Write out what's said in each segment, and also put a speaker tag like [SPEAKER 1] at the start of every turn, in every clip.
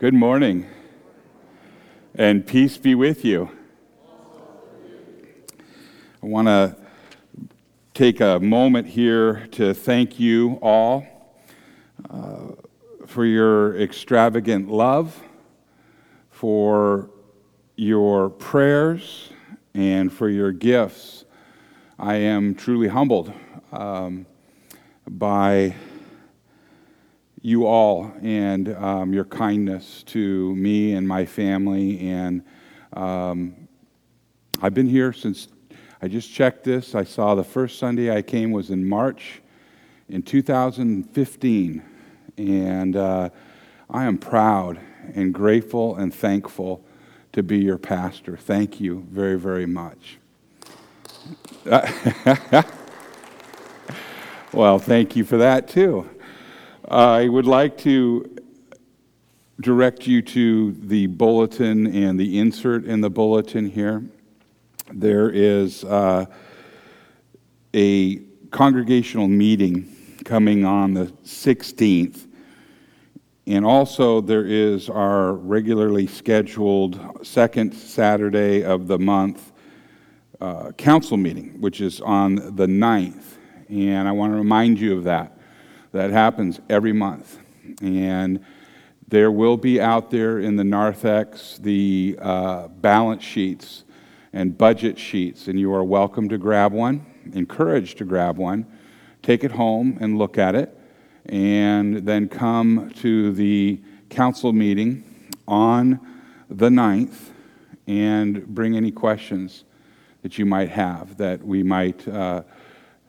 [SPEAKER 1] Good morning, and peace be with you. I want to take a moment here to thank you all uh, for your extravagant love, for your prayers, and for your gifts. I am truly humbled um, by you all and um, your kindness to me and my family. And um, I've been here since I just checked this. I saw the first Sunday I came was in March in 2015. And uh, I am proud and grateful and thankful to be your pastor. Thank you very, very much. well, thank you for that too. I would like to direct you to the bulletin and the insert in the bulletin here. There is uh, a congregational meeting coming on the 16th. And also, there is our regularly scheduled second Saturday of the month uh, council meeting, which is on the 9th. And I want to remind you of that that happens every month. And there will be out there in the narthex the uh, balance sheets and budget sheets, and you are welcome to grab one, encouraged to grab one, take it home and look at it, and then come to the council meeting on the 9th and bring any questions that you might have that we might uh,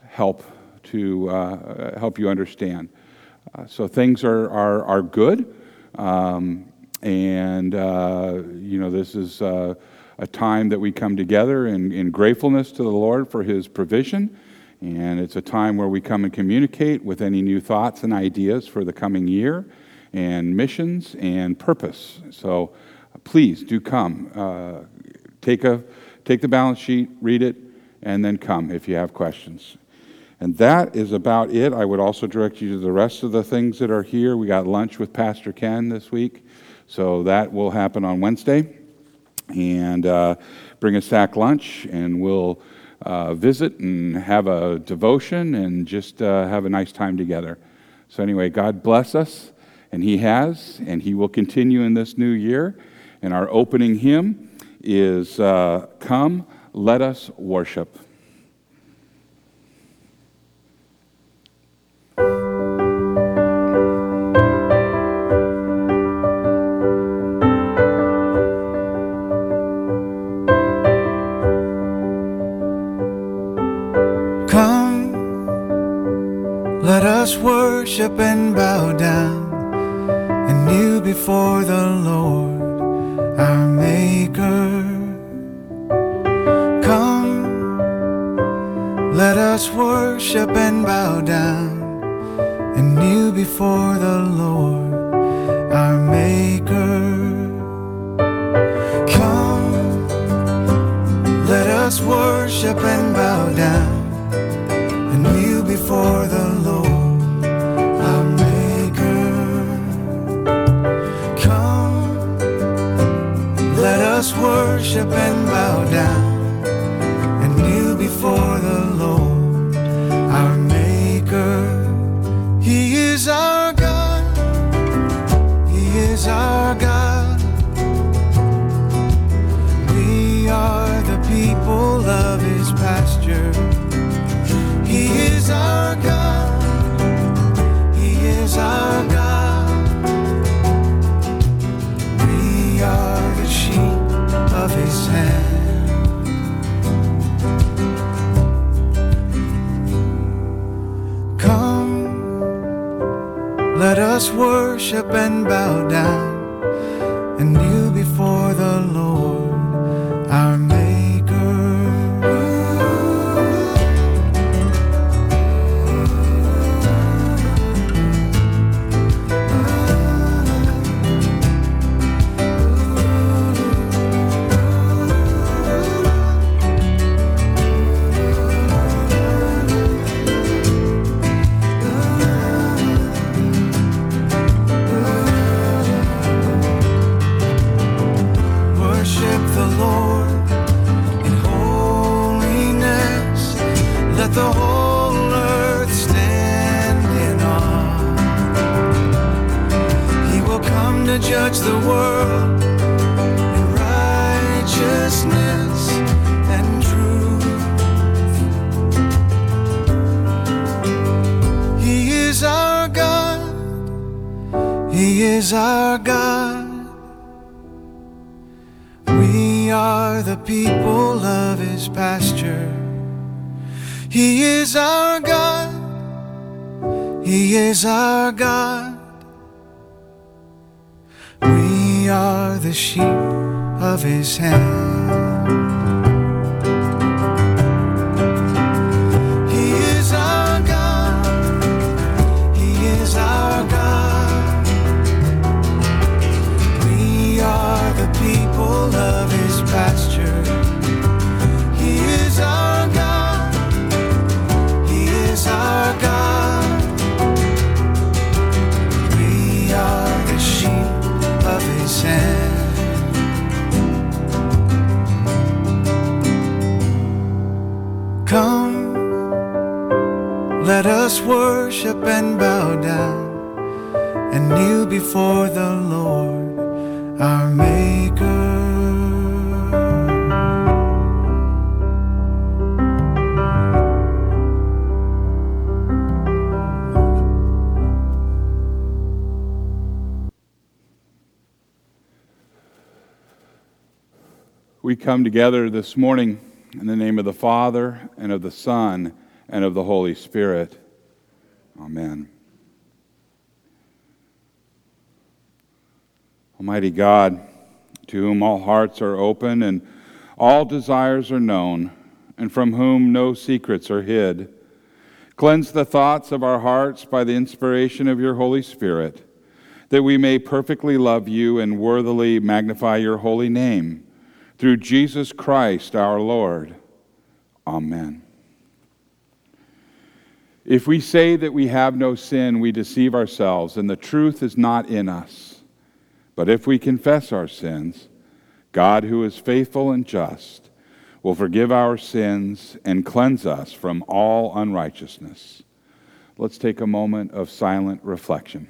[SPEAKER 1] help to uh, help you understand. Uh, so things are, are, are good. Um, and, uh, you know, this is uh, a time that we come together in, in gratefulness to the Lord for his provision. And it's a time where we come and communicate with any new thoughts and ideas for the coming year and missions and purpose. So please do come. Uh, take, a, take the balance sheet, read it, and then come if you have questions. And that is about it. I would also direct you to the rest of the things that are here. We got lunch with Pastor Ken this week, so that will happen on Wednesday. And uh, bring a sack lunch, and we'll uh, visit and have a devotion and just uh, have a nice time together. So, anyway, God bless us, and He has, and He will continue in this new year. And our opening hymn is uh, Come, Let Us Worship.
[SPEAKER 2] Worship and bow down and kneel before the Lord, our Maker. Come, let us worship and bow down and kneel before the Lord, our Maker. Come, let us worship and bow down and kneel before the worship and bow down and kneel before the Lord, our Maker. He is our God, He is our God. We are the people of His pasture. He is our let us worship and bow down and kneel before the Lord, our God. We are the people of His pasture. He is our God. He is our God. We are the sheep of His hand. Worship and bow down and kneel before the Lord our Maker.
[SPEAKER 1] We come together this morning in the name of the Father, and of the Son, and of the Holy Spirit. Amen. Almighty God, to whom all hearts are open and all desires are known, and from whom no secrets are hid, cleanse the thoughts of our hearts by the inspiration of your Holy Spirit, that we may perfectly love you and worthily magnify your holy name through Jesus Christ our Lord. Amen. If we say that we have no sin, we deceive ourselves, and the truth is not in us. But if we confess our sins, God, who is faithful and just, will forgive our sins and cleanse us from all unrighteousness. Let's take a moment of silent reflection.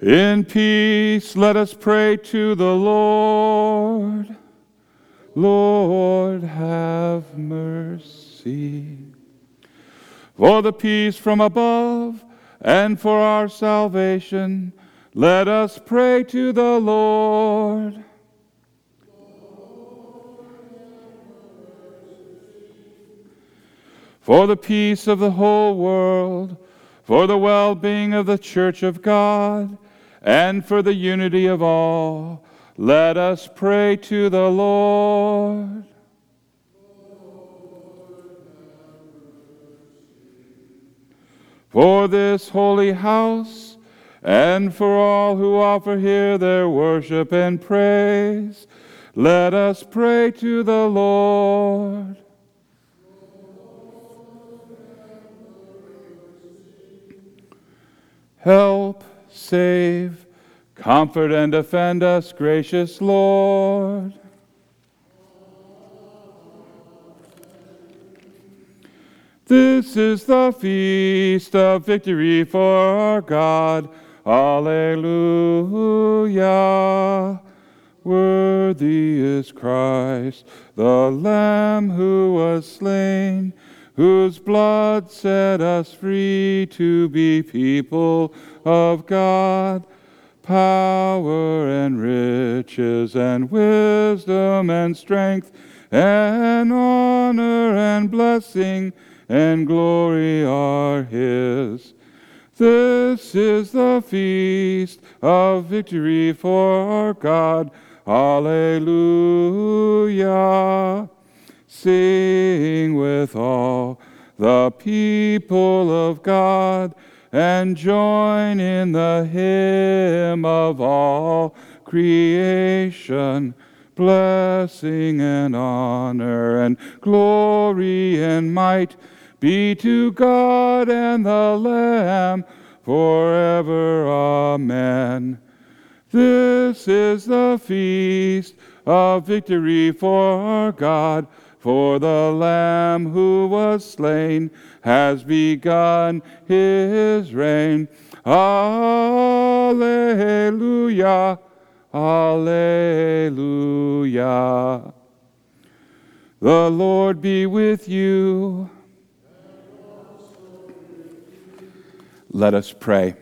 [SPEAKER 1] In peace, let us pray to the Lord. Lord, have mercy. For the peace from above and for our salvation, let us pray to the Lord. For the peace of the whole world, for the well being of the church of God, and for the unity of all, let us pray to the Lord. For this holy house, and for all who offer here their worship and praise, let us pray to the Lord. Help, save, comfort, and defend us, gracious Lord. This is the feast of victory for our God. Alleluia. Worthy is Christ, the Lamb who was slain, whose blood set us free to be people of God. Power and riches and wisdom and strength and honor and blessing and glory are his. This is the feast of victory for our God. Alleluia. Sing with all the people of God and join in the hymn of all creation. Blessing and honor and glory and might be to God and the Lamb forever. Amen. This is the feast of victory for our God, for the Lamb who was slain has begun his reign. Alleluia, Alleluia. The Lord be with you. Let us pray.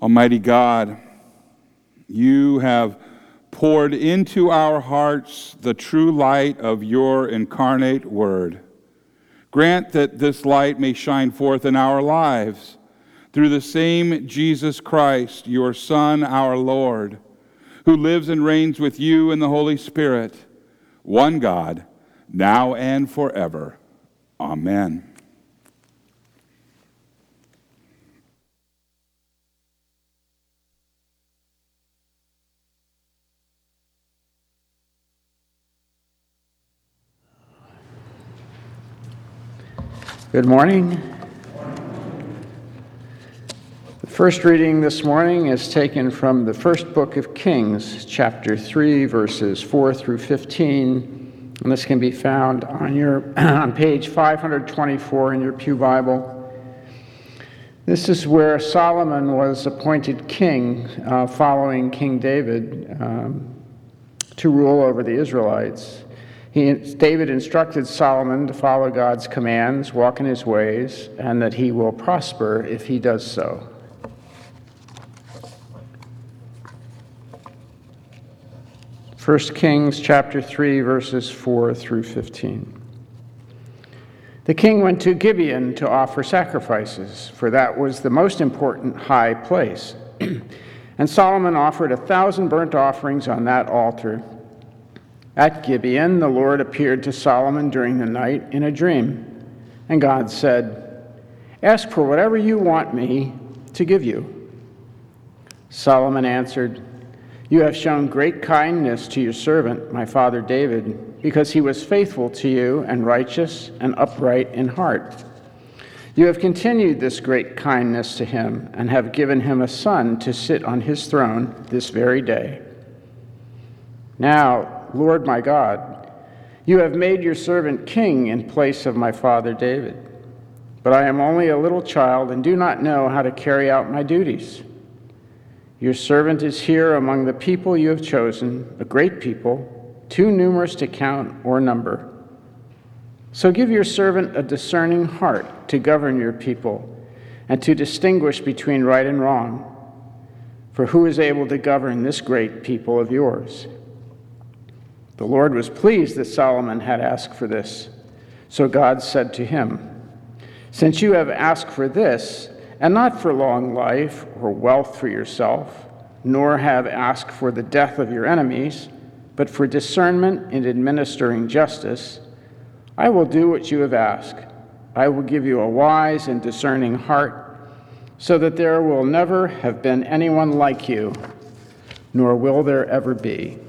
[SPEAKER 1] Almighty God, you have poured into our hearts the true light of your incarnate word. Grant that this light may shine forth in our lives through the same Jesus Christ, your Son, our Lord, who lives and reigns with you in the Holy Spirit, one God, now and forever. Amen.
[SPEAKER 3] Good morning. The first reading this morning is taken from the first book of Kings, chapter 3, verses 4 through 15. And this can be found on, your, on page 524 in your Pew Bible. This is where Solomon was appointed king uh, following King David um, to rule over the Israelites. He, David instructed Solomon to follow God's commands, walk in his ways, and that he will prosper if he does so. First Kings chapter 3 verses 4 through 15. The king went to Gibeon to offer sacrifices, for that was the most important high place. and Solomon offered a thousand burnt offerings on that altar at Gibeon, the Lord appeared to Solomon during the night in a dream. And God said, Ask for whatever you want me to give you. Solomon answered, You have shown great kindness to your servant, my father David, because he was faithful to you and righteous and upright in heart. You have continued this great kindness to him and have given him a son to sit on his throne this very day. Now, Lord my God, you have made your servant king in place of my father David. But I am only a little child and do not know how to carry out my duties. Your servant is here among the people you have chosen, a great people, too numerous to count or number. So give your servant a discerning heart to govern your people and to distinguish between right and wrong. For who is able to govern this great people of yours? The Lord was pleased that Solomon had asked for this. So God said to him, Since you have asked for this, and not for long life or wealth for yourself, nor have asked for the death of your enemies, but for discernment in administering justice, I will do what you have asked. I will give you a wise and discerning heart, so that there will never have been anyone like you, nor will there ever be.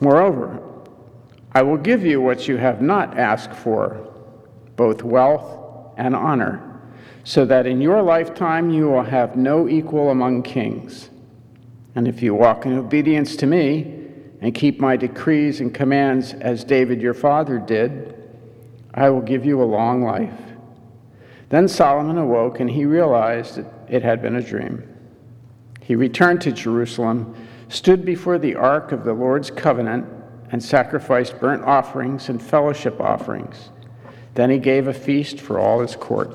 [SPEAKER 3] Moreover, I will give you what you have not asked for, both wealth and honor, so that in your lifetime you will have no equal among kings. And if you walk in obedience to me, and keep my decrees and commands as David your father did, I will give you a long life. Then Solomon awoke and he realized that it had been a dream. He returned to Jerusalem, stood before the ark of the Lord's covenant, and sacrificed burnt offerings and fellowship offerings. Then he gave a feast for all his court.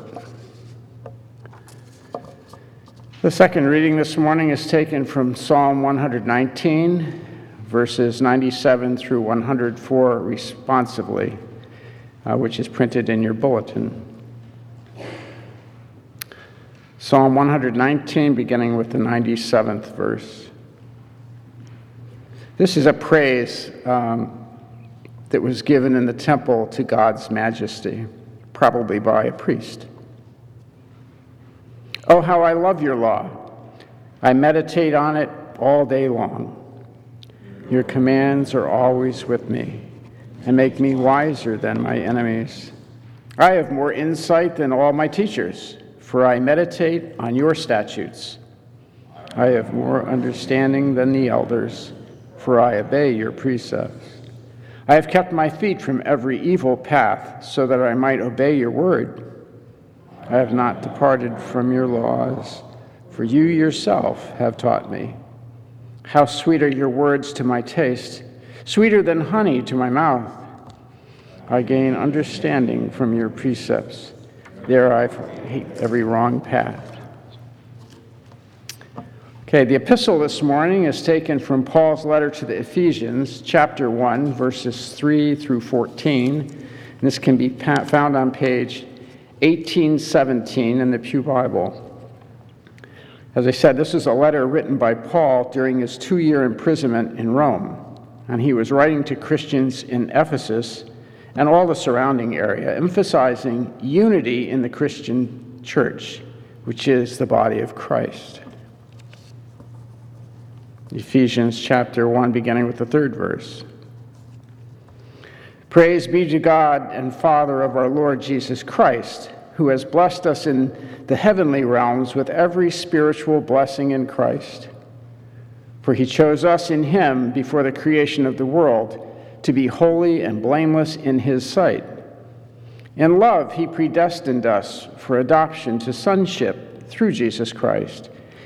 [SPEAKER 3] The second reading this morning is taken from Psalm 119, verses 97 through 104, responsively, uh, which is printed in your bulletin. Psalm 119, beginning with the 97th verse. This is a praise um, that was given in the temple to God's majesty, probably by a priest. Oh, how I love your law! I meditate on it all day long. Your commands are always with me and make me wiser than my enemies. I have more insight than all my teachers, for I meditate on your statutes. I have more understanding than the elders for I obey your precepts. I have kept my feet from every evil path, so that I might obey your word. I have not departed from your laws, for you yourself have taught me. How sweet are your words to my taste, sweeter than honey to my mouth. I gain understanding from your precepts. There I hate every wrong path. Okay, the epistle this morning is taken from Paul's letter to the Ephesians, chapter 1, verses 3 through 14. And this can be found on page 1817 in the Pew Bible. As I said, this is a letter written by Paul during his two year imprisonment in Rome. And he was writing to Christians in Ephesus and all the surrounding area, emphasizing unity in the Christian church, which is the body of Christ. Ephesians chapter 1, beginning with the third verse. Praise be to God and Father of our Lord Jesus Christ, who has blessed us in the heavenly realms with every spiritual blessing in Christ. For he chose us in him before the creation of the world to be holy and blameless in his sight. In love, he predestined us for adoption to sonship through Jesus Christ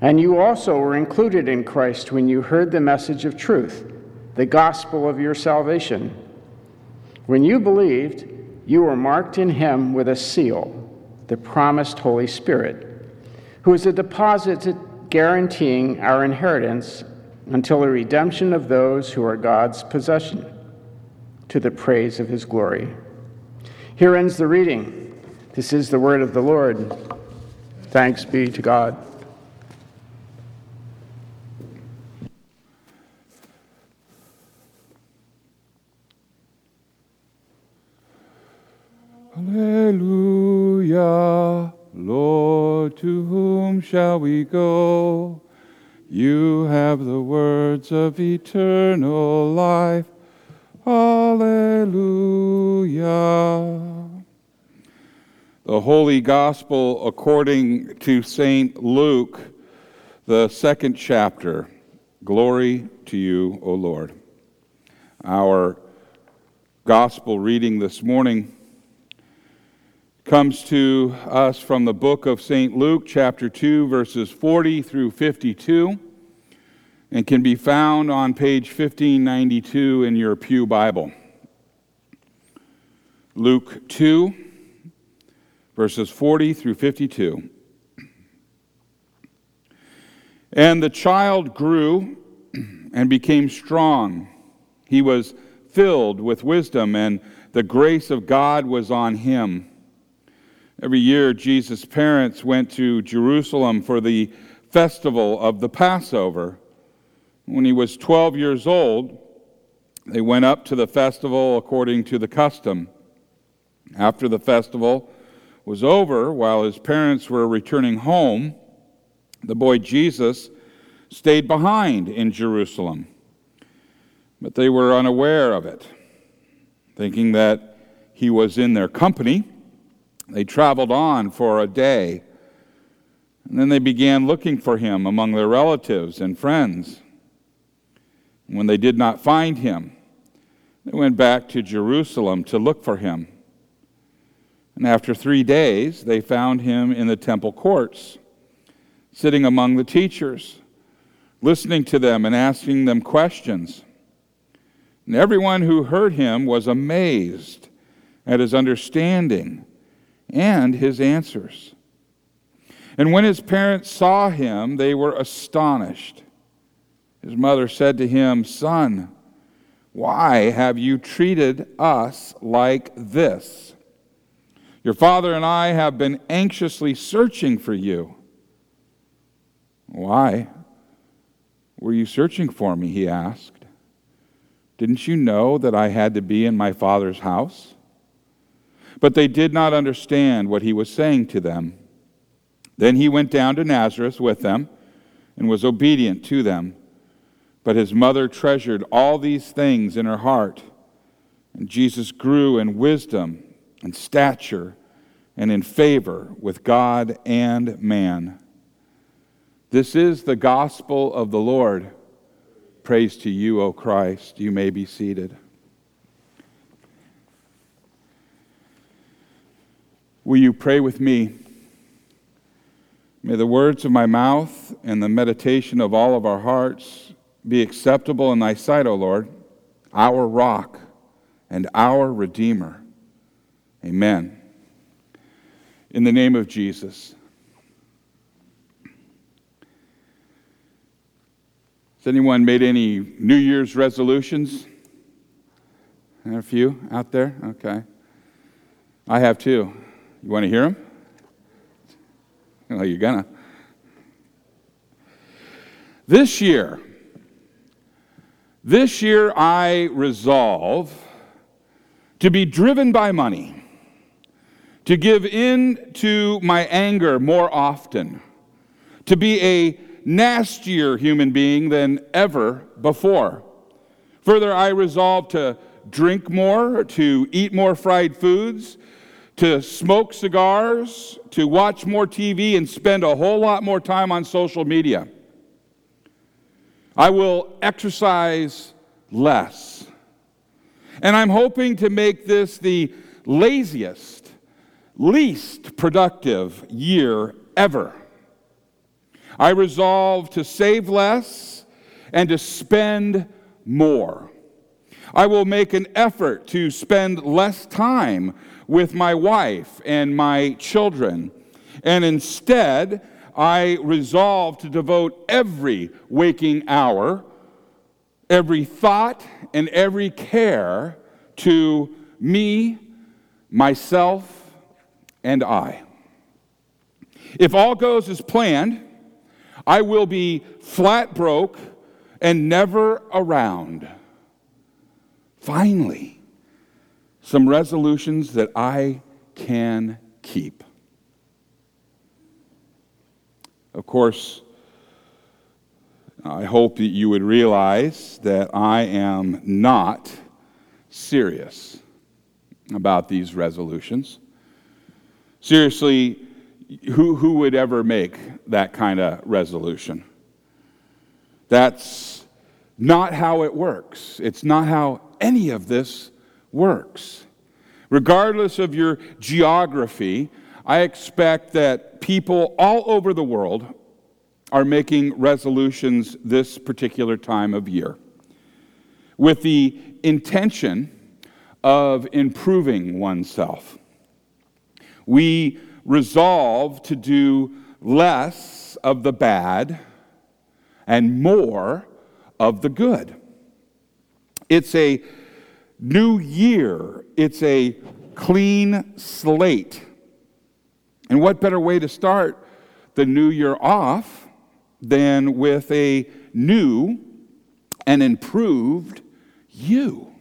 [SPEAKER 3] And you also were included in Christ when you heard the message of truth, the gospel of your salvation. When you believed, you were marked in him with a seal, the promised Holy Spirit, who is a deposit guaranteeing our inheritance until the redemption of those who are God's possession, to the praise of his glory. Here ends the reading. This is the word of the Lord. Thanks be to God.
[SPEAKER 1] Alleluia. Lord, to whom shall we go? You have the words of eternal life. Alleluia. The Holy Gospel according to St. Luke, the second chapter. Glory to you, O Lord. Our Gospel reading this morning comes to us from the book of St. Luke, chapter 2, verses 40 through 52. and can be found on page 1592 in your Pew Bible. Luke 2, verses 40 through 52. And the child grew and became strong. He was filled with wisdom, and the grace of God was on him. Every year, Jesus' parents went to Jerusalem for the festival of the Passover. When he was 12 years old, they went up to the festival according to the custom. After the festival was over, while his parents were returning home, the boy Jesus stayed behind in Jerusalem. But they were unaware of it. Thinking that he was in their company, they traveled on for a day. And then they began looking for him among their relatives and friends. When they did not find him, they went back to Jerusalem to look for him. And after three days, they found him in the temple courts, sitting among the teachers, listening to them and asking them questions. And everyone who heard him was amazed at his understanding and his answers. And when his parents saw him, they were astonished. His mother said to him, Son, why have you treated us like this? Your father and I have been anxiously searching for you. Why were you searching for me? He asked. Didn't you know that I had to be in my father's house? But they did not understand what he was saying to them. Then he went down to Nazareth with them and was obedient to them. But his mother treasured all these things in her heart. And Jesus grew in wisdom and stature and in favor with God and man. This is the gospel of the Lord. Praise to you, O Christ. You may be seated. Will you pray with me? May the words of my mouth and the meditation of all of our hearts be acceptable in thy sight, O Lord, our rock and our Redeemer. Amen. In the name of Jesus. Has anyone made any New Year's resolutions? There are a few out there? Okay. I have two. You want to hear them? Well, you're gonna. This year, this year I resolve to be driven by money, to give in to my anger more often, to be a nastier human being than ever before. Further, I resolve to drink more, to eat more fried foods, to smoke cigars, to watch more TV, and spend a whole lot more time on social media. I will exercise less. And I'm hoping to make this the laziest, least productive year ever. I resolve to save less and to spend more. I will make an effort to spend less time with my wife and my children. And instead, I resolve to devote every waking hour, every thought, and every care to me, myself, and I. If all goes as planned, I will be flat broke and never around. Finally, some resolutions that I can keep. Of course, I hope that you would realize that I am not serious about these resolutions. Seriously, who, who would ever make that kind of resolution? That's not how it works. It's not how any of this works. Regardless of your geography, I expect that people all over the world are making resolutions this particular time of year with the intention of improving oneself. We resolve to do less of the bad and more of the good. It's a new year, it's a clean slate. And what better way to start the new year off than with a new and improved you?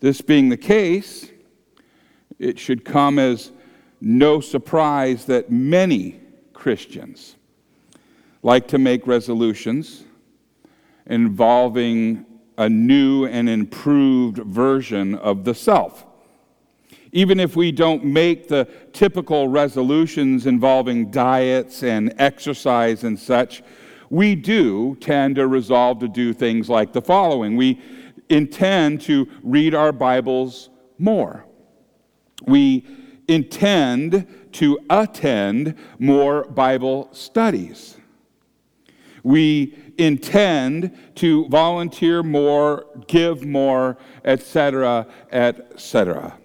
[SPEAKER 1] This being the case, it should come as no surprise that many Christians like to make resolutions involving a new and improved version of the self. Even if we don't make the typical resolutions involving diets and exercise and such, we do tend to resolve to do things like the following. We intend to read our Bibles more. We intend to attend more Bible studies. We intend to volunteer more, give more, etc., etc.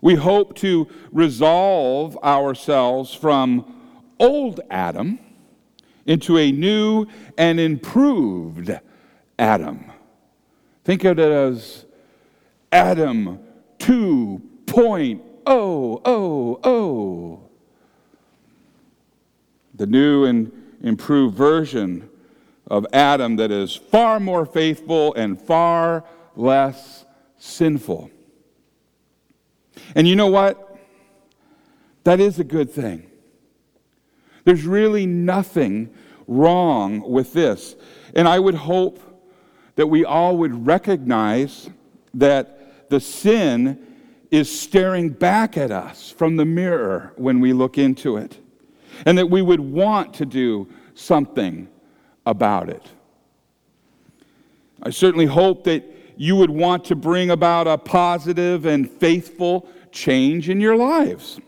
[SPEAKER 1] We hope to resolve ourselves from old Adam into a new and improved Adam. Think of it as Adam 2.000. The new and improved version of Adam that is far more faithful and far less sinful. And you know what? That is a good thing. There's really nothing wrong with this. And I would hope that we all would recognize that the sin is staring back at us from the mirror when we look into it, and that we would want to do something about it. I certainly hope that you would want to bring about a positive and faithful change in your lives.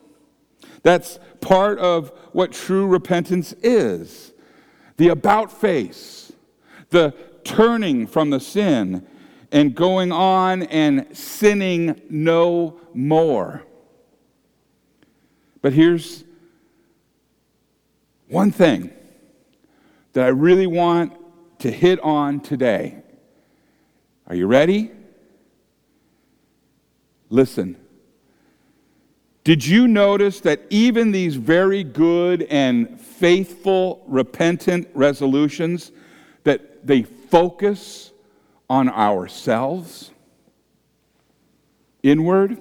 [SPEAKER 1] That's part of what true repentance is the about face, the turning from the sin and going on and sinning no more. But here's one thing that I really want to hit on today. Are you ready? Listen. Did you notice that even these very good and faithful repentant resolutions that they focus on ourselves inward?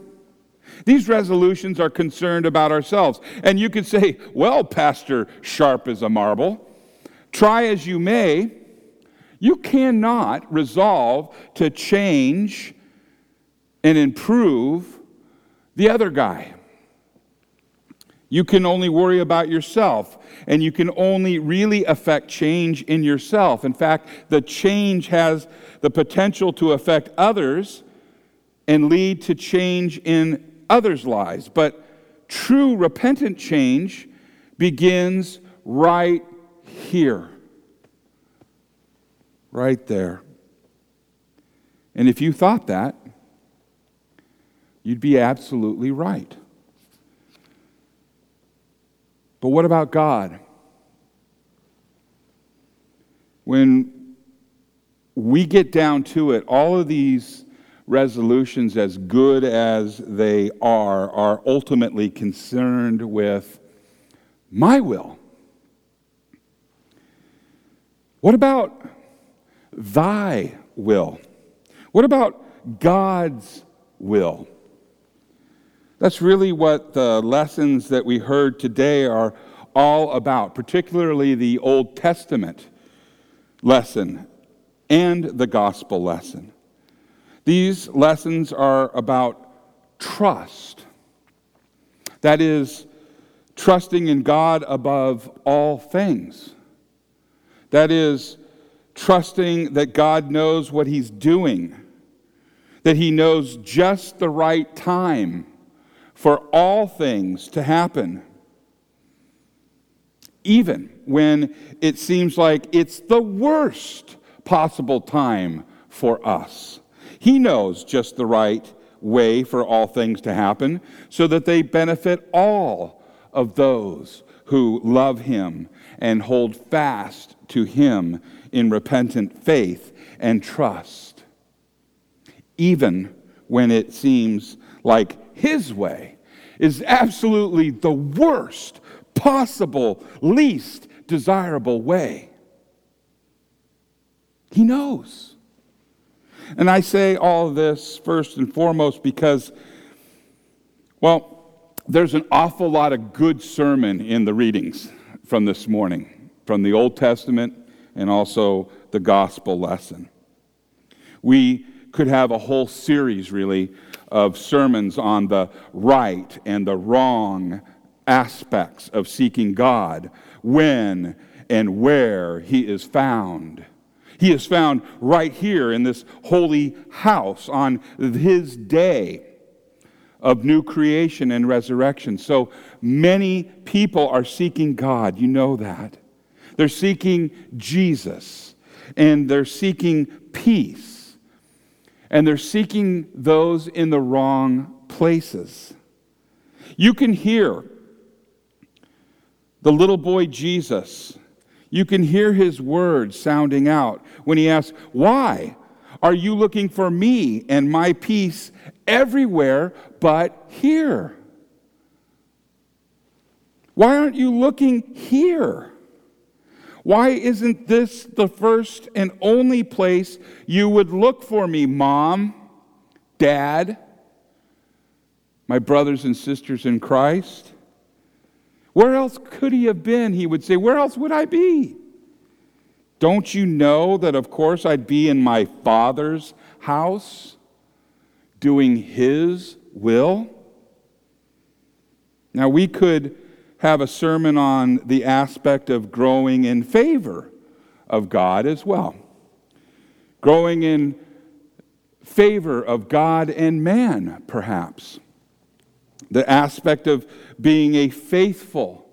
[SPEAKER 1] These resolutions are concerned about ourselves. And you could say, well, Pastor, sharp as a marble. Try as you may, you cannot resolve to change and improve the other guy. You can only worry about yourself, and you can only really affect change in yourself. In fact, the change has the potential to affect others and lead to change in others' lives. But true repentant change begins right here, right there. And if you thought that, you'd be absolutely right. But what about God? When we get down to it, all of these resolutions, as good as they are, are ultimately concerned with my will. What about thy will? What about God's will? That's really what the lessons that we heard today are all about, particularly the Old Testament lesson and the gospel lesson. These lessons are about trust. That is, trusting in God above all things. That is, trusting that God knows what He's doing, that He knows just the right time for all things to happen. even when it seems like it's the worst possible time for us. He knows just the right way for all things to happen so that they benefit all of those who love Him and hold fast to Him in repentant faith and trust. Even when it seems like His way is absolutely the worst possible, least desirable way. He knows. And I say all this first and foremost because, well, there's an awful lot of good sermon in the readings from this morning, from the Old Testament and also the gospel lesson. We could have a whole series, really, of sermons on the right and the wrong aspects of seeking God, when and where He is found. He is found right here in this holy house on His day of new creation and resurrection. So many people are seeking God. You know that. They're seeking Jesus and they're seeking peace. And they're seeking those in the wrong places. You can hear the little boy Jesus. You can hear his words sounding out when he asks, Why are you looking for me and my peace everywhere but here? Why aren't you looking here? Why isn't this the first and only place you would look for me, mom, dad, my brothers and sisters in Christ? Where else could he have been? He would say, Where else would I be? Don't you know that, of course, I'd be in my Father's house doing his will? Now, we could have a sermon on the aspect of growing in favor of God as well. Growing in favor of God and man, perhaps the aspect of being a faithful,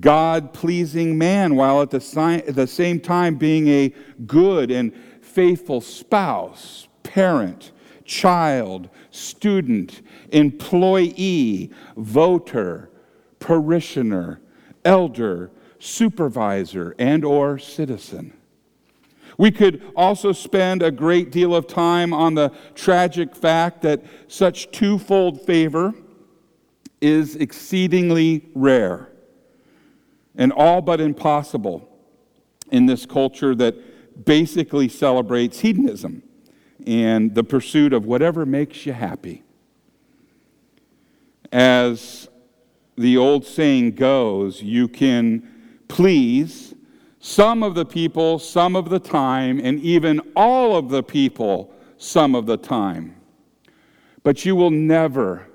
[SPEAKER 1] God pleasing man, while at the, si- the same time being a good and faithful spouse, parent, child, student, employee, voter, parishioner, elder, supervisor, and or citizen. We could also spend a great deal of time on the tragic fact that such twofold favor is exceedingly rare and all but impossible in this culture that basically celebrates hedonism and the pursuit of whatever makes you happy. As the old saying goes, you can please some of the people some of the time, and even all of the people some of the time. But you will never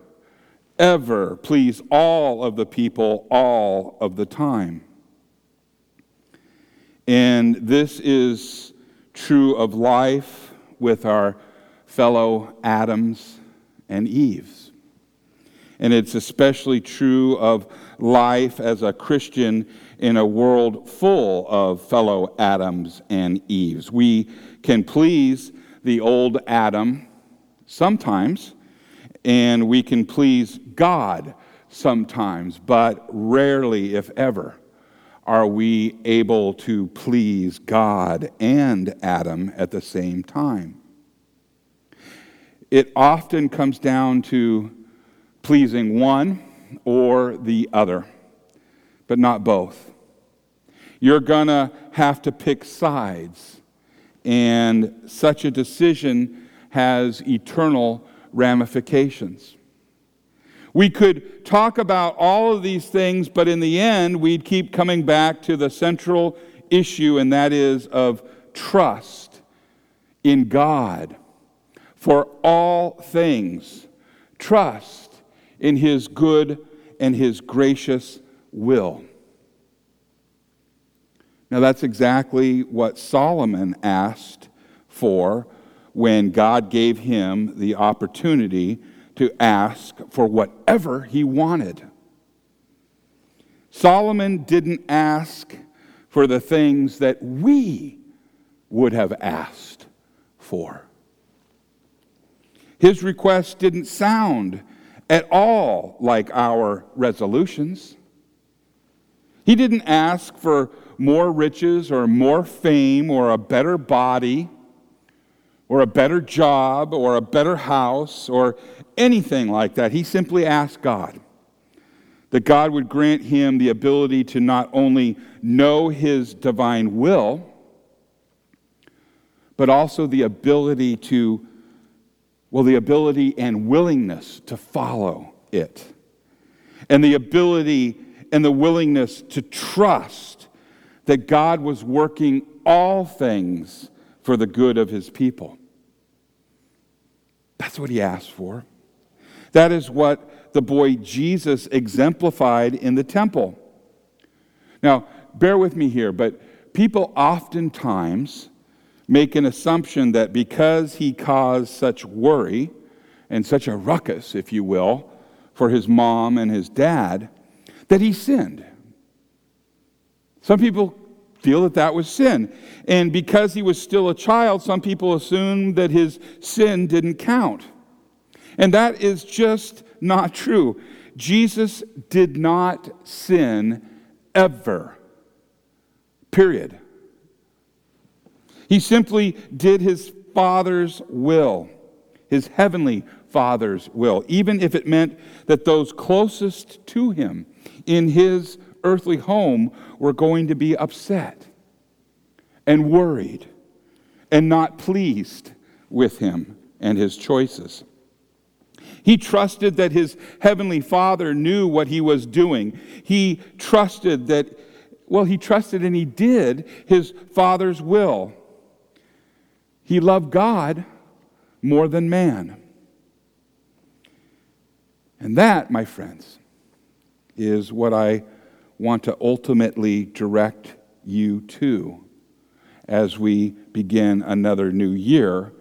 [SPEAKER 1] ever please all of the people all of the time. And this is true of life with our fellow Adams and Eves. And it's especially true of life as a Christian in a world full of fellow Adams and Eves. We can please the old Adam sometimes and we can please God sometimes, but rarely, if ever, are we able to please God and Adam at the same time. It often comes down to pleasing one or the other, but not both. You're going to have to pick sides, and such a decision has eternal ramifications. We could talk about all of these things, but in the end, we'd keep coming back to the central issue, and that is of trust in God for all things. Trust in His good and His gracious will. Now, that's exactly what Solomon asked for when God gave him the opportunity to ask for whatever he wanted. Solomon didn't ask for the things that we would have asked for. His request didn't sound at all like our resolutions. He didn't ask for more riches or more fame or a better body or a better job or a better house or anything like that. He simply asked God that God would grant him the ability to not only know his divine will, but also the ability to, well, the ability and willingness to follow it. And the ability and the willingness to trust that God was working all things for the good of his people. That's what he asked for. That is what the boy Jesus exemplified in the temple. Now, bear with me here, but people oftentimes make an assumption that because he caused such worry and such a ruckus, if you will, for his mom and his dad, that he sinned. Some people feel that that was sin. And because he was still a child, some people assumed that his sin didn't count. And that is just not true. Jesus did not sin ever. Period. He simply did his Father's will, his heavenly Father's will, even if it meant that those closest to him in his earthly home were going to be upset and worried and not pleased with him and his choices. He trusted that his heavenly Father knew what he was doing. He trusted that, well, he trusted and he did his Father's will. He loved God more than man. And that, my friends, is what I want to ultimately direct you to as we begin another new year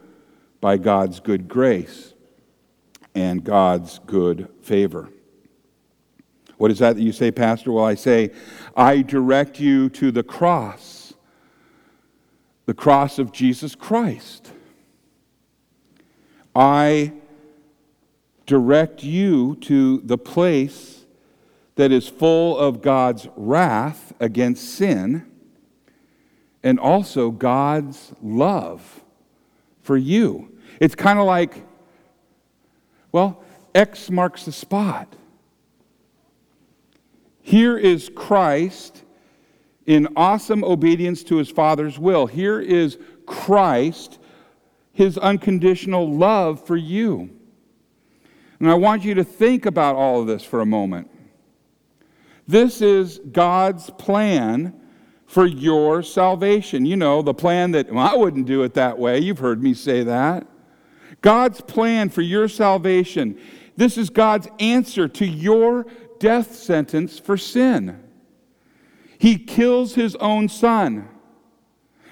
[SPEAKER 1] by God's good grace and God's good favor. What is that that you say, Pastor? Well, I say, I direct you to the cross, the cross of Jesus Christ. I direct you to the place that is full of God's wrath against sin and also God's love for you. It's kind of like, well, X marks the spot. Here is Christ in awesome obedience to his Father's will. Here is Christ, his unconditional love for you. And I want you to think about all of this for a moment. This is God's plan for your salvation. You know, the plan that, well, I wouldn't do it that way. You've heard me say that. God's plan for your salvation. This is God's answer to your death sentence for sin. He kills his own son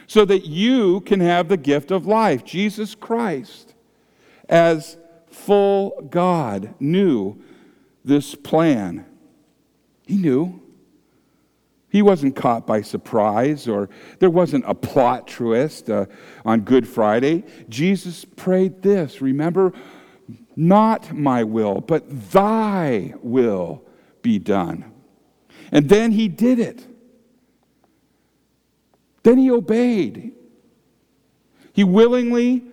[SPEAKER 1] so that you can have the gift of life. Jesus Christ, as full God, knew this plan. He knew. He wasn't caught by surprise, or there wasn't a plot twist uh, on Good Friday. Jesus prayed this remember, not my will, but thy will be done. And then he did it. Then he obeyed. He willingly,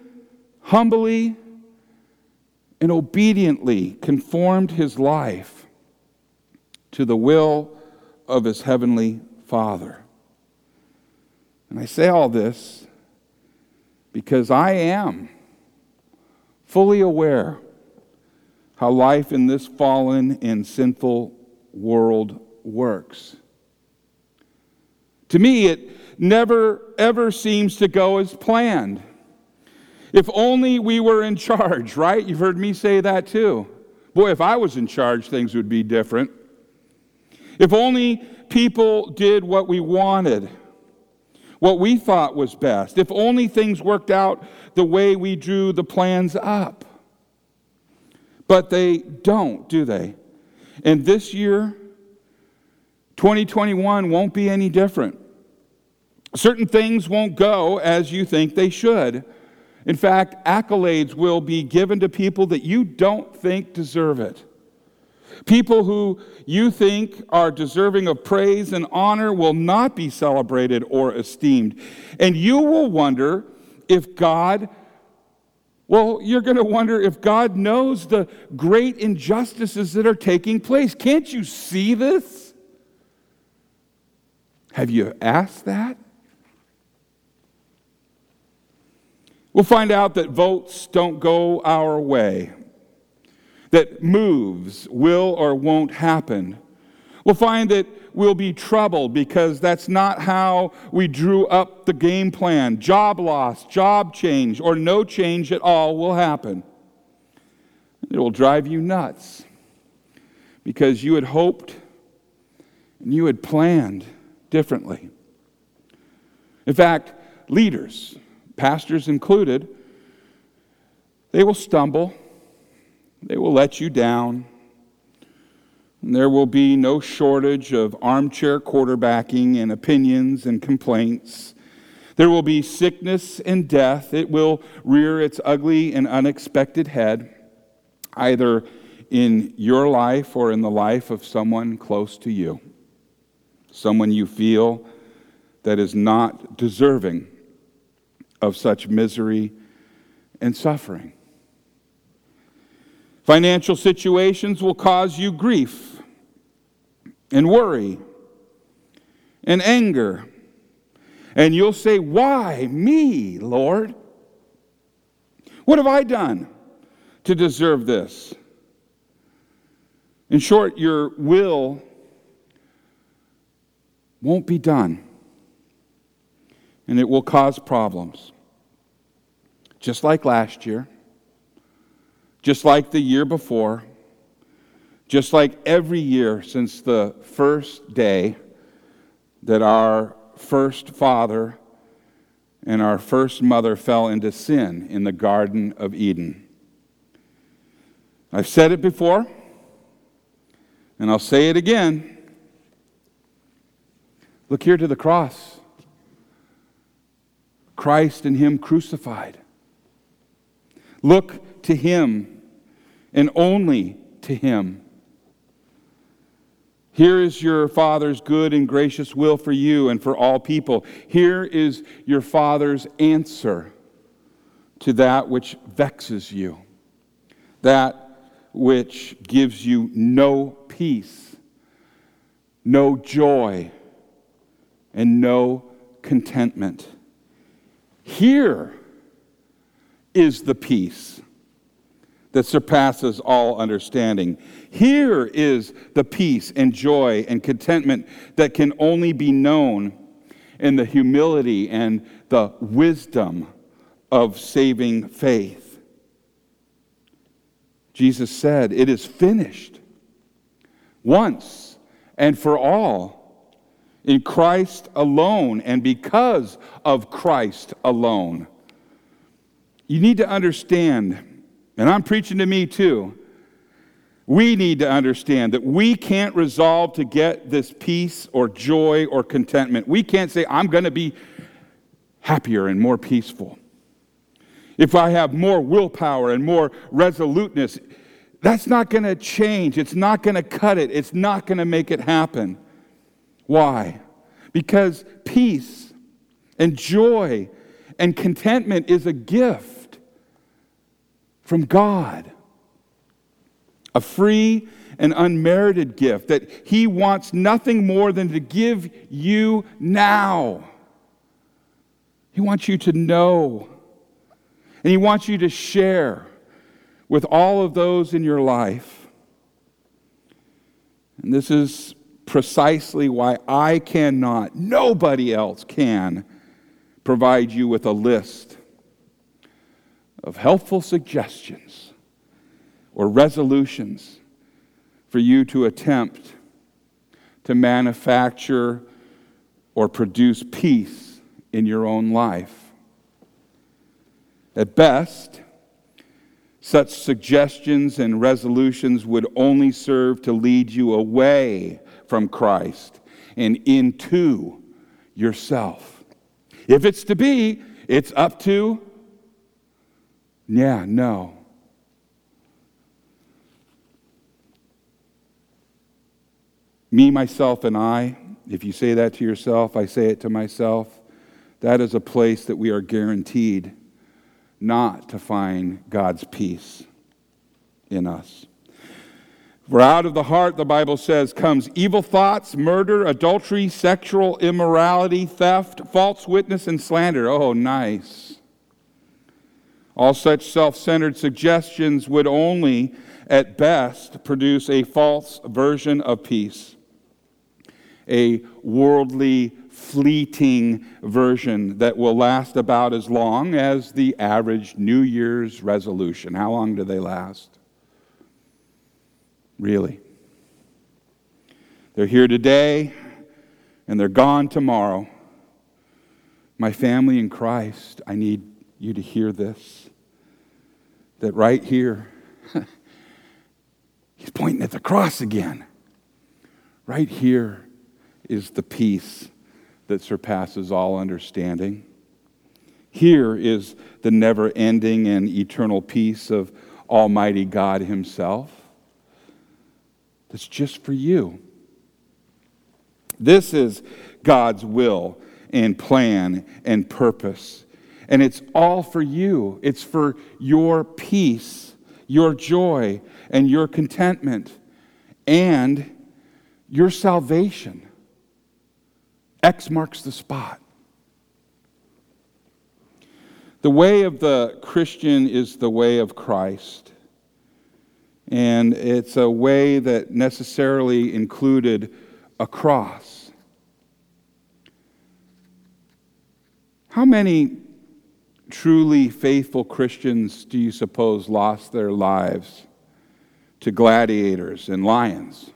[SPEAKER 1] humbly, and obediently conformed his life to the will of his heavenly Father. And I say all this because I am fully aware how life in this fallen and sinful world works. To me, it never, ever seems to go as planned. If only we were in charge, right? You've heard me say that too. Boy, if I was in charge, things would be different. If only people did what we wanted, what we thought was best. If only things worked out the way we drew the plans up. But they don't, do they? And this year, 2021 won't be any different. Certain things won't go as you think they should. In fact, accolades will be given to people that you don't think deserve it. People who you think are deserving of praise and honor will not be celebrated or esteemed. And you will wonder if God, well, you're going to wonder if God knows the great injustices that are taking place. Can't you see this? Have you asked that? We'll find out that votes don't go our way, that moves will or won't happen. We'll find that we'll be troubled because that's not how we drew up the game plan. Job loss, job change, or no change at all will happen. It will drive you nuts because you had hoped and you had planned differently. In fact, leaders, pastors included, they will stumble, they will let you down. And there will be no shortage of armchair quarterbacking and opinions and complaints. There will be sickness and death. It will rear its ugly and unexpected head, either in your life or in the life of someone close to you, someone you feel that is not deserving of such misery and suffering. Financial situations will cause you grief and worry and anger. And you'll say, Why me, Lord? What have I done to deserve this? In short, your will won't be done, and it will cause problems just like last year, just like the year before, just like every year since the first day that our first father and our first mother fell into sin in the Garden of Eden. I've said it before, and I'll say it again. Look here to the cross. Christ and Him crucified. Look to Him and only to Him. Here is your Father's good and gracious will for you and for all people. Here is your Father's answer to that which vexes you, that which gives you no peace, no joy, and no contentment. Here is the peace that surpasses all understanding. Here is the peace and joy and contentment that can only be known in the humility and the wisdom of saving faith. Jesus said, It is finished once and for all in Christ alone and because of Christ alone. You need to understand, and I'm preaching to me too. We need to understand that we can't resolve to get this peace or joy or contentment. We can't say, I'm going to be happier and more peaceful. If I have more willpower and more resoluteness, that's not going to change. It's not going to cut it. It's not going to make it happen. Why? Because peace and joy and contentment is a gift from God, a free and unmerited gift that He wants nothing more than to give you now. He wants you to know, and He wants you to share with all of those in your life. And this is precisely why I cannot, nobody else can provide you with a list of helpful suggestions or resolutions for you to attempt to manufacture or produce peace in your own life. At best, such suggestions and resolutions would only serve to lead you away from Christ and into yourself. If it's to be, it's up to, yeah, no. Me, myself, and I, if you say that to yourself, I say it to myself, that is a place that we are guaranteed not to find God's peace in us. For out of the heart, the Bible says, comes evil thoughts, murder, adultery, sexual immorality, theft, false witness, and slander. Oh, nice. All such self centered suggestions would only, at best, produce a false version of peace, a worldly, fleeting version that will last about as long as the average New Year's resolution. How long do they last? Really. They're here today and they're gone tomorrow. My family in Christ, I need you to hear this. That right here, he's pointing at the cross again. Right here is the peace that surpasses all understanding. Here is the never ending and eternal peace of Almighty God Himself that's just for you. This is God's will and plan and purpose. And it's all for you. It's for your peace, your joy, and your contentment, and your salvation. X marks the spot. The way of the Christian is the way of Christ. And it's a way that necessarily included a cross. How many truly faithful Christians do you suppose lost their lives to gladiators and lions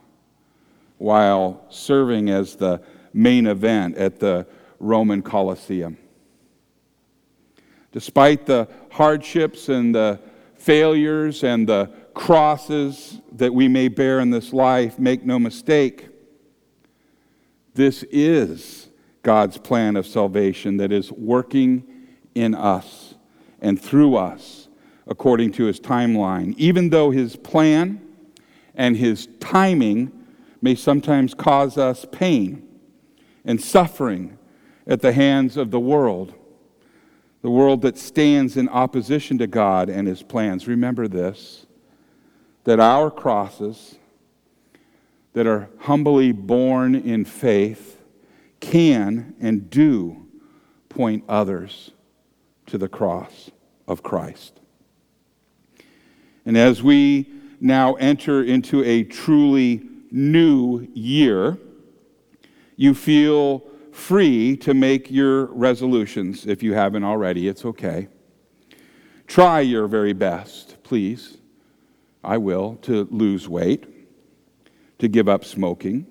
[SPEAKER 1] while serving as the main event at the Roman Colosseum? Despite the hardships and the failures and the crosses that we may bear in this life, make no mistake, this is God's plan of salvation that is working in us and through us according to his timeline. Even though his plan and his timing may sometimes cause us pain and suffering at the hands of the world, the world that stands in opposition to God and his plans. Remember this that our crosses that are humbly borne in faith can and do point others to the cross of Christ. And as we now enter into a truly new year, you feel free to make your resolutions if you haven't already. It's okay. Try your very best, please. I will, to lose weight, to give up smoking,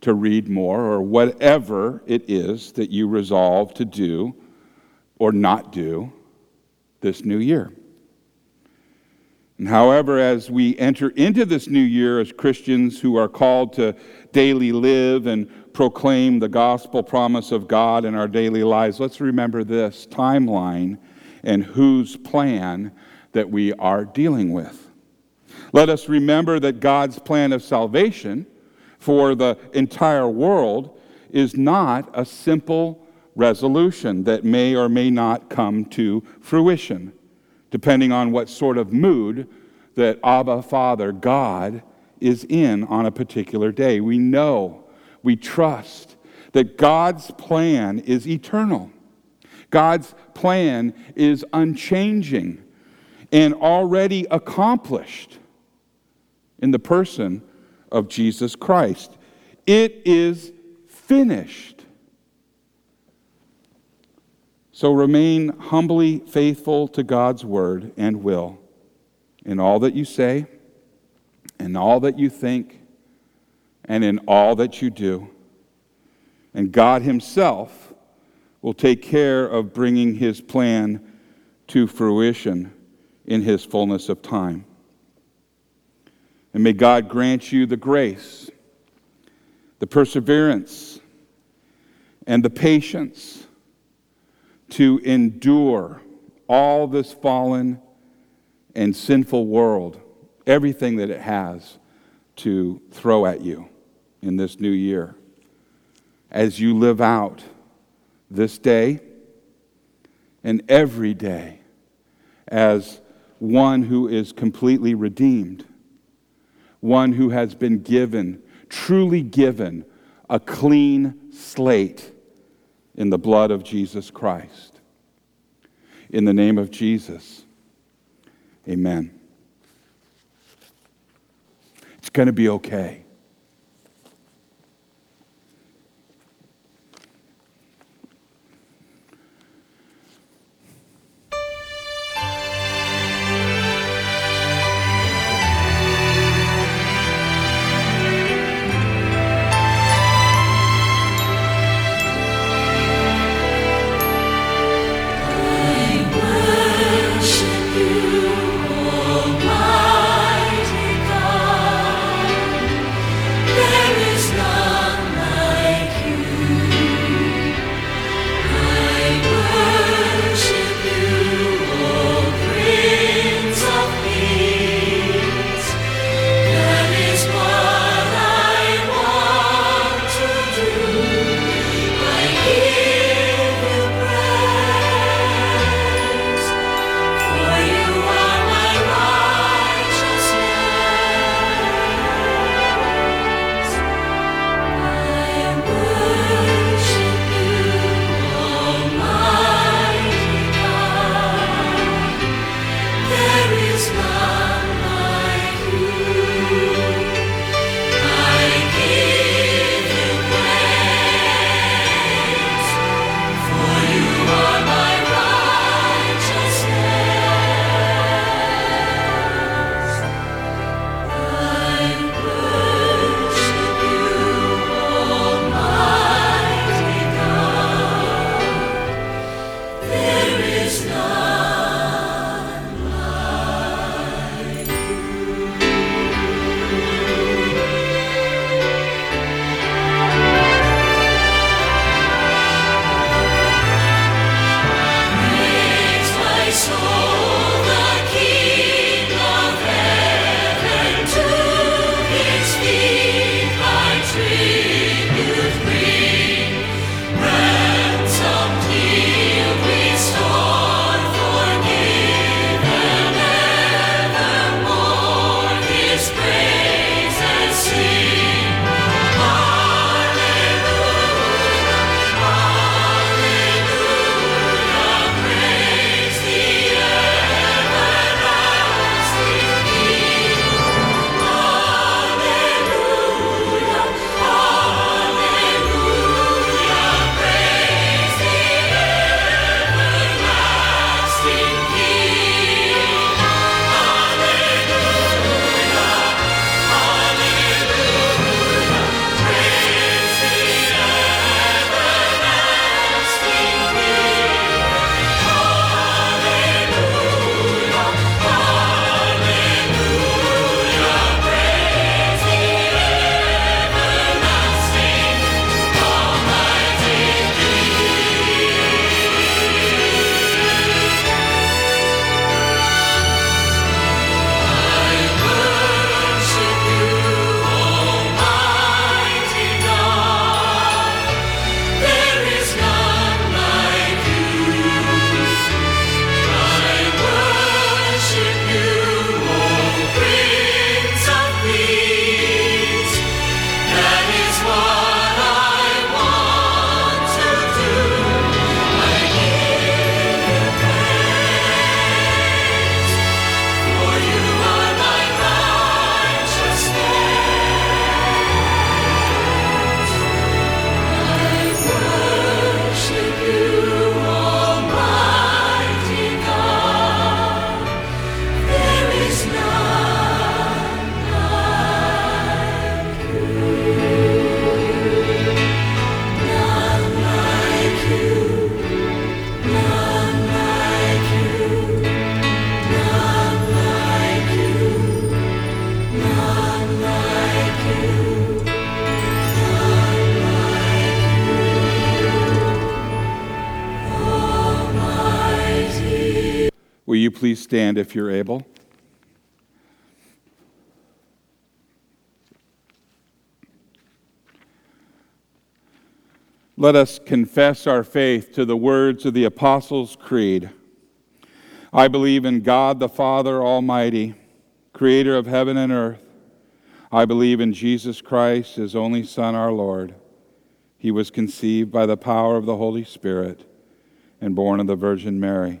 [SPEAKER 1] to read more, or whatever it is that you resolve to do or not do this new year. And however, as we enter into this new year as Christians who are called to daily live and proclaim the gospel promise of God in our daily lives, let's remember this timeline and whose plan that we are dealing with. Let us remember that God's plan of salvation for the entire world is not a simple resolution that may or may not come to fruition, depending on what sort of mood that Abba, Father, God, is in on a particular day. We know, we trust that God's plan is eternal. God's plan is unchanging and already accomplished in the person of Jesus Christ. It is finished. So remain humbly faithful to God's word and will in all that you say, in all that you think, and in all that you do. And God Himself will take care of bringing His plan to fruition in His fullness of time. And may God grant you the grace the perseverance, and the patience to endure all this fallen and sinful world, everything that it has to throw at you in this new year. As you live out this day and every day as one who is completely redeemed, one who has been given, truly given, a clean slate in the blood of Jesus Christ. In the name of Jesus, amen. It's going to be okay. Stand if you're able? Let us confess our faith to the words of the Apostles' Creed. I believe in God the Father Almighty, creator of heaven and earth. I believe in Jesus Christ, his only Son, our Lord. He was conceived by the power of the Holy Spirit and born of the Virgin Mary.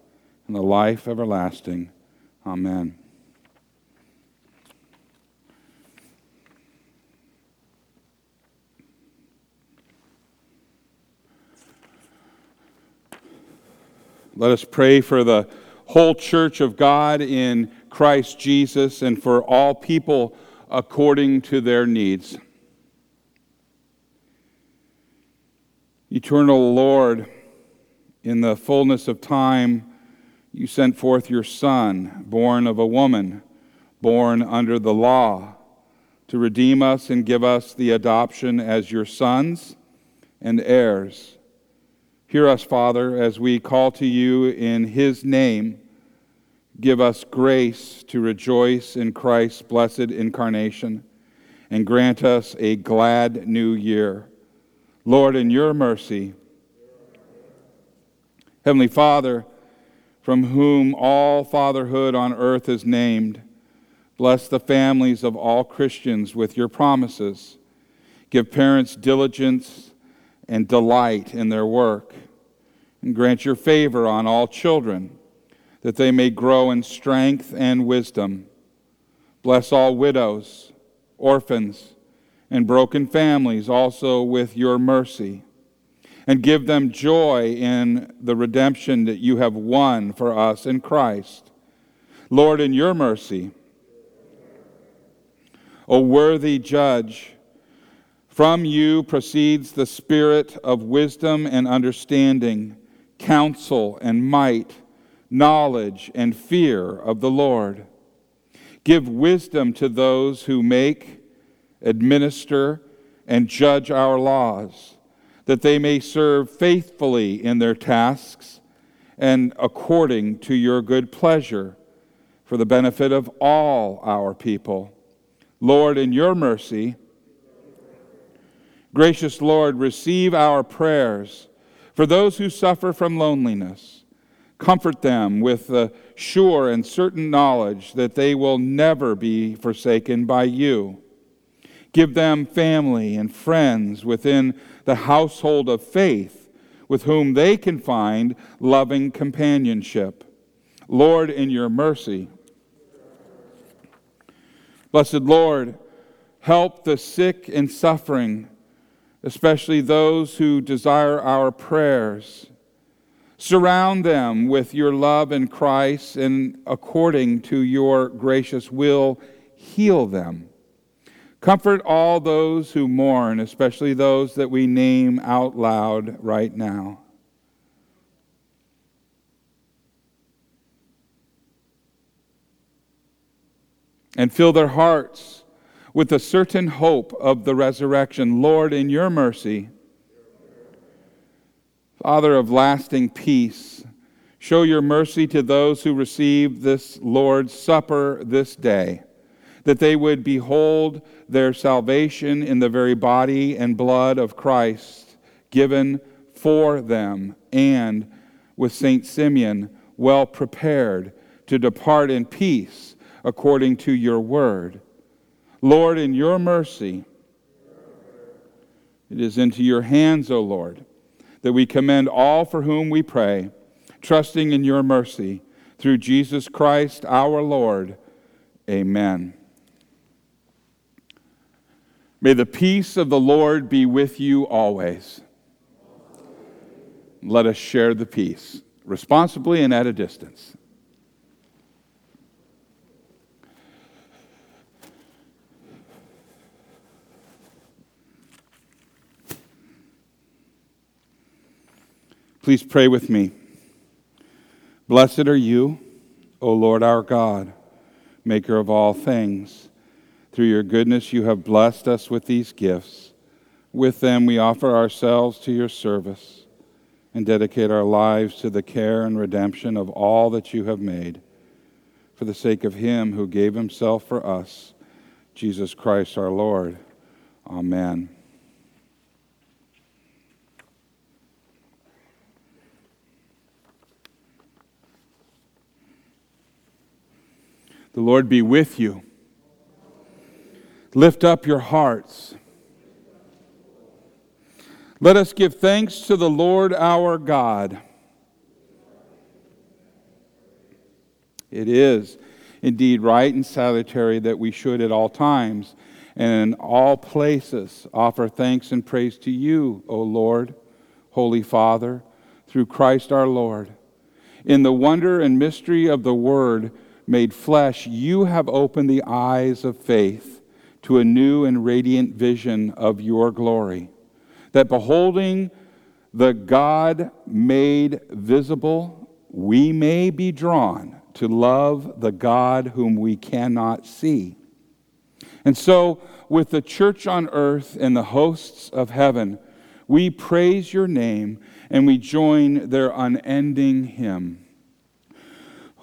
[SPEAKER 1] and the life everlasting. Amen. Let us pray for the whole church of God in Christ Jesus and for all people according to their needs. Eternal Lord, in the fullness of time, you sent forth your Son, born of a woman, born under the law, to redeem us and give us the adoption as your sons and heirs. Hear us, Father, as we call to you in his name. Give us grace to rejoice in Christ's blessed incarnation and grant us a glad new year. Lord, in your mercy, Heavenly Father, from whom all fatherhood on earth is named, bless the families of all Christians with your promises. Give parents diligence and delight in their work. And grant your favor on all children, that they may grow in strength and wisdom. Bless all widows, orphans, and broken families also with your mercy. And give them joy in the redemption that you have won for us in Christ. Lord, in your mercy, O worthy judge, from you proceeds the spirit of wisdom and understanding, counsel and might, knowledge and fear of the Lord. Give wisdom to those who make, administer, and judge our laws, that they may serve faithfully in their tasks and according to your good pleasure for the benefit of all our people. Lord, in your mercy, Gracious Lord, receive our prayers for those who suffer from loneliness. Comfort them with the sure and certain knowledge that they will never be forsaken by you. Give them family and friends within the household of faith with whom they can find loving companionship. Lord, in your mercy. Blessed Lord, help the sick and suffering especially those who desire our prayers. Surround them with your love in Christ, and according to your gracious will, heal them. Comfort all those who mourn, especially those that we name out loud right now. And fill their hearts with a certain hope of the resurrection. Lord, in your mercy, Father of lasting peace, show your mercy to those who receive this Lord's Supper this day, that they would behold their salvation in the very body and blood of Christ given for them, and with St. Simeon, well prepared to depart in peace according to your word. Lord, in your mercy, it is into your hands, O Lord, that we commend all for whom we pray, trusting in your mercy, through Jesus Christ our Lord. Amen. May the peace of the Lord be with you always. Let us share the peace responsibly and at a distance. Please pray with me. Blessed are you, O Lord our God, maker of all things through your goodness, you have blessed us with these gifts. With them, we offer ourselves to your service and dedicate our lives to the care and redemption of all that you have made. For the sake of him who gave himself for us, Jesus Christ our Lord. Amen. The Lord be with you. Lift up your hearts. Let us give thanks to the Lord our God. It is indeed right and salutary that we should at all times and in all places offer thanks and praise to you, O Lord, Holy Father, through Christ our Lord. In the wonder and mystery of the Word made flesh, you have opened the eyes of faith to a new and radiant vision of your glory, that beholding the God made visible, we may be drawn to love the God whom we cannot see. And so, with the church on earth and the hosts of heaven, we praise your name and we join their unending hymn.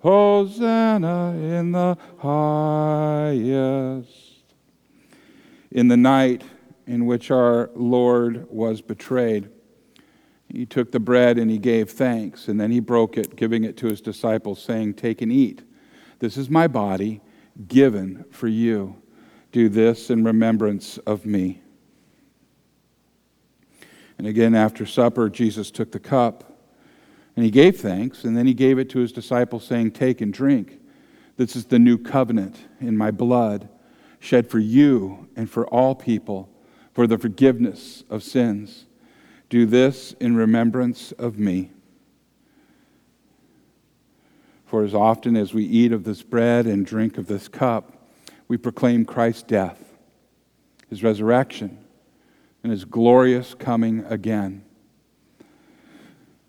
[SPEAKER 1] Hosanna in the highest. In the night in which our Lord was betrayed, he took the bread and he gave thanks, and then he broke it, giving it to his disciples, saying, Take and eat. This is my body given for you. Do this in remembrance of me. And again, after supper, Jesus took the cup and he gave thanks, and then he gave it to his disciples, saying, Take and drink. This is the new covenant in my blood, shed for you and for all people for the forgiveness of sins. Do this in remembrance of me. For as often as we eat of this bread and drink of this cup, we proclaim Christ's death, his resurrection, and his glorious coming again.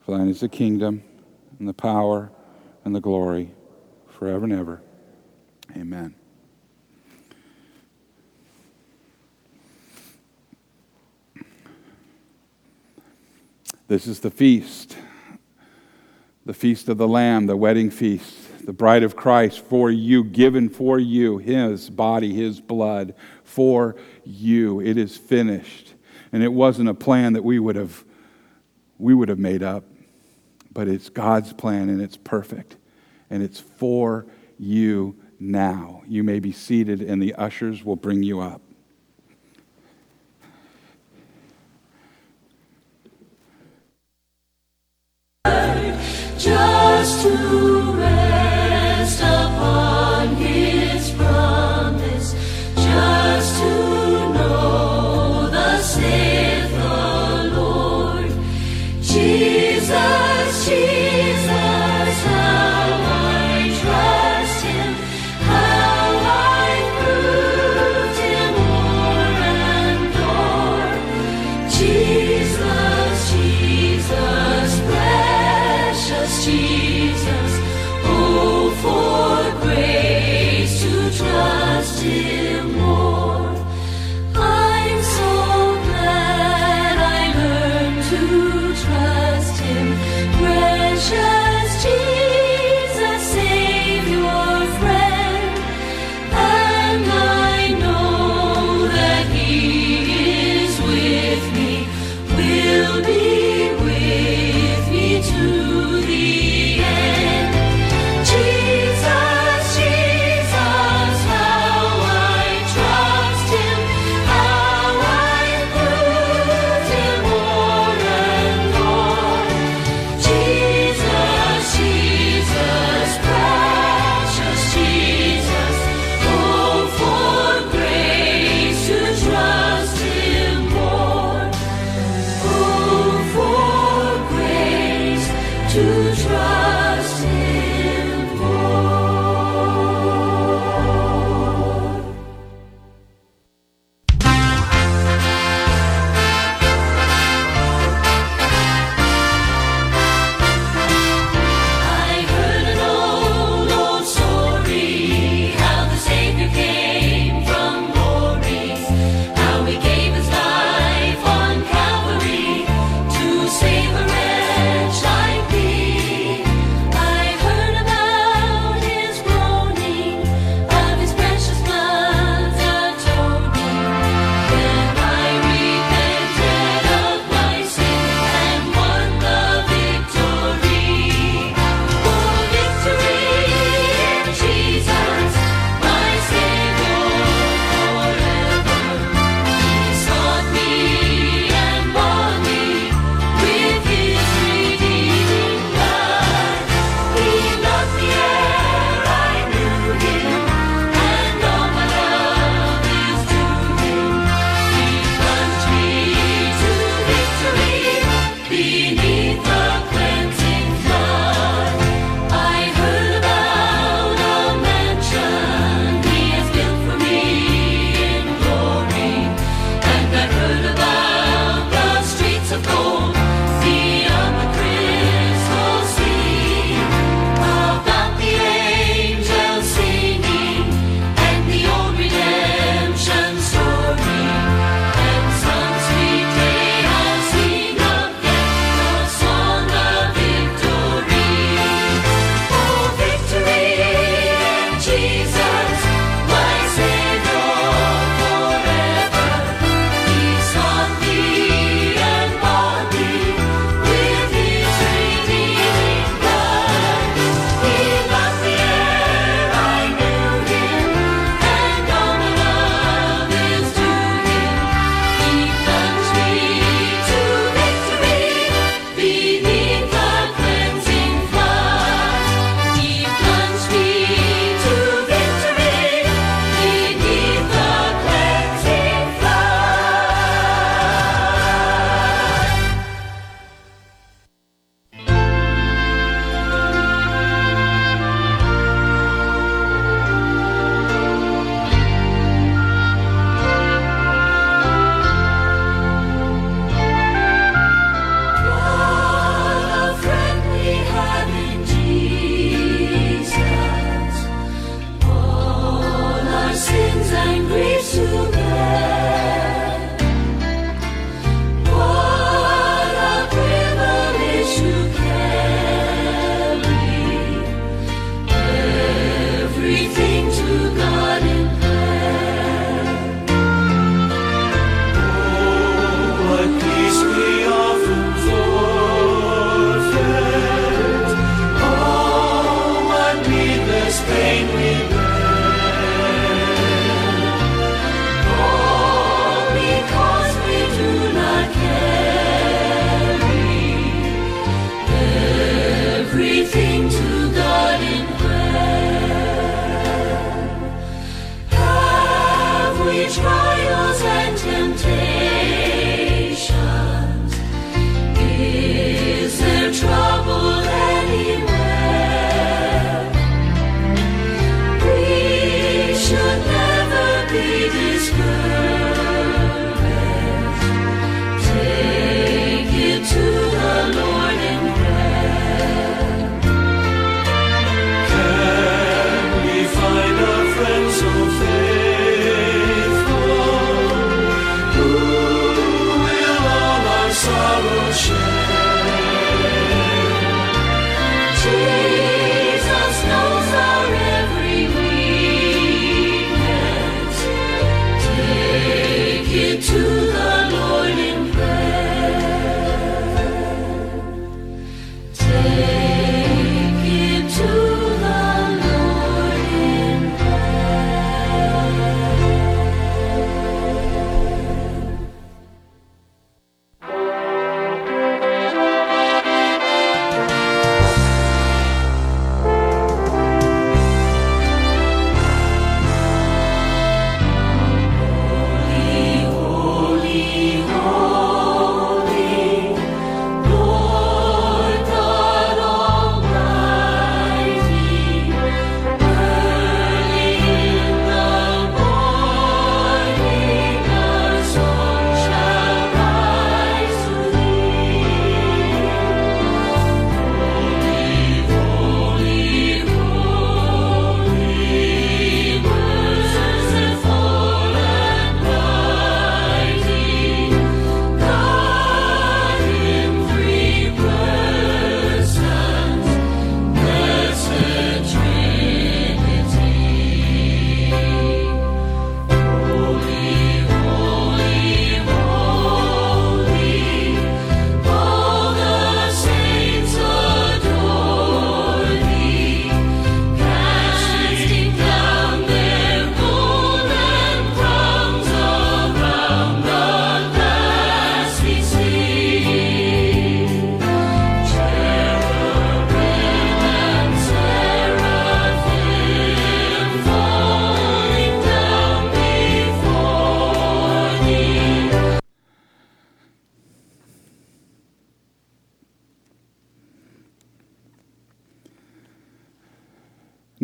[SPEAKER 1] For thine is the kingdom, and the power, and the glory, forever and ever. Amen. This is the feast, the feast of the Lamb, the wedding feast, the bride of Christ for you, given for you, his body, his blood for you. It is finished. And it wasn't a plan that we would have we would have made up, but it's God's plan and it's perfect. And it's for you now. You may be seated, and the ushers will bring you up.
[SPEAKER 4] just to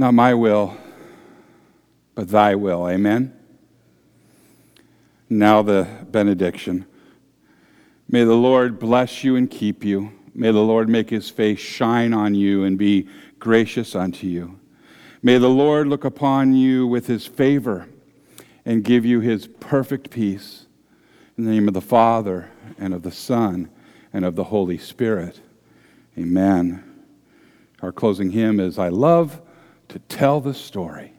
[SPEAKER 1] Not my will, but thy will. Amen. Now the benediction. May the Lord bless you and keep you. May the Lord make his face shine on you and be gracious unto you. May the Lord look upon you with his favor and give you his perfect peace. In the name of the Father, and of the Son, and of the Holy Spirit. Amen. Our closing hymn is I Love to Tell the Story.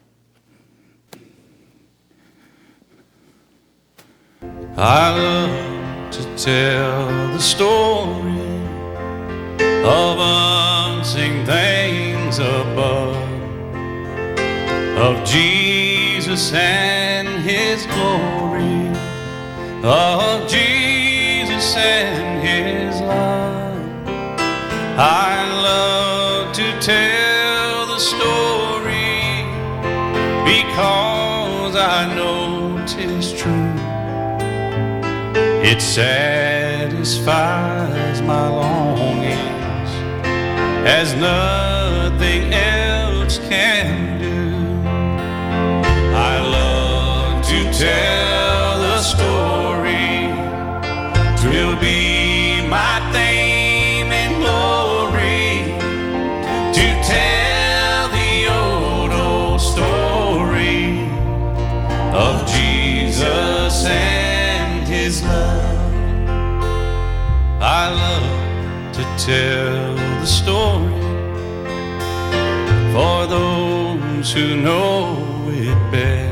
[SPEAKER 5] I love to tell the story of unseen things above, of Jesus and his glory, of Jesus and his love. I love to tell the story because I know 'tis true. It satisfies my longings as nothing else can do. I love to tell the story. I love to tell the story for those who know it best.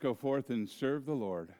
[SPEAKER 1] Go forth and serve the Lord.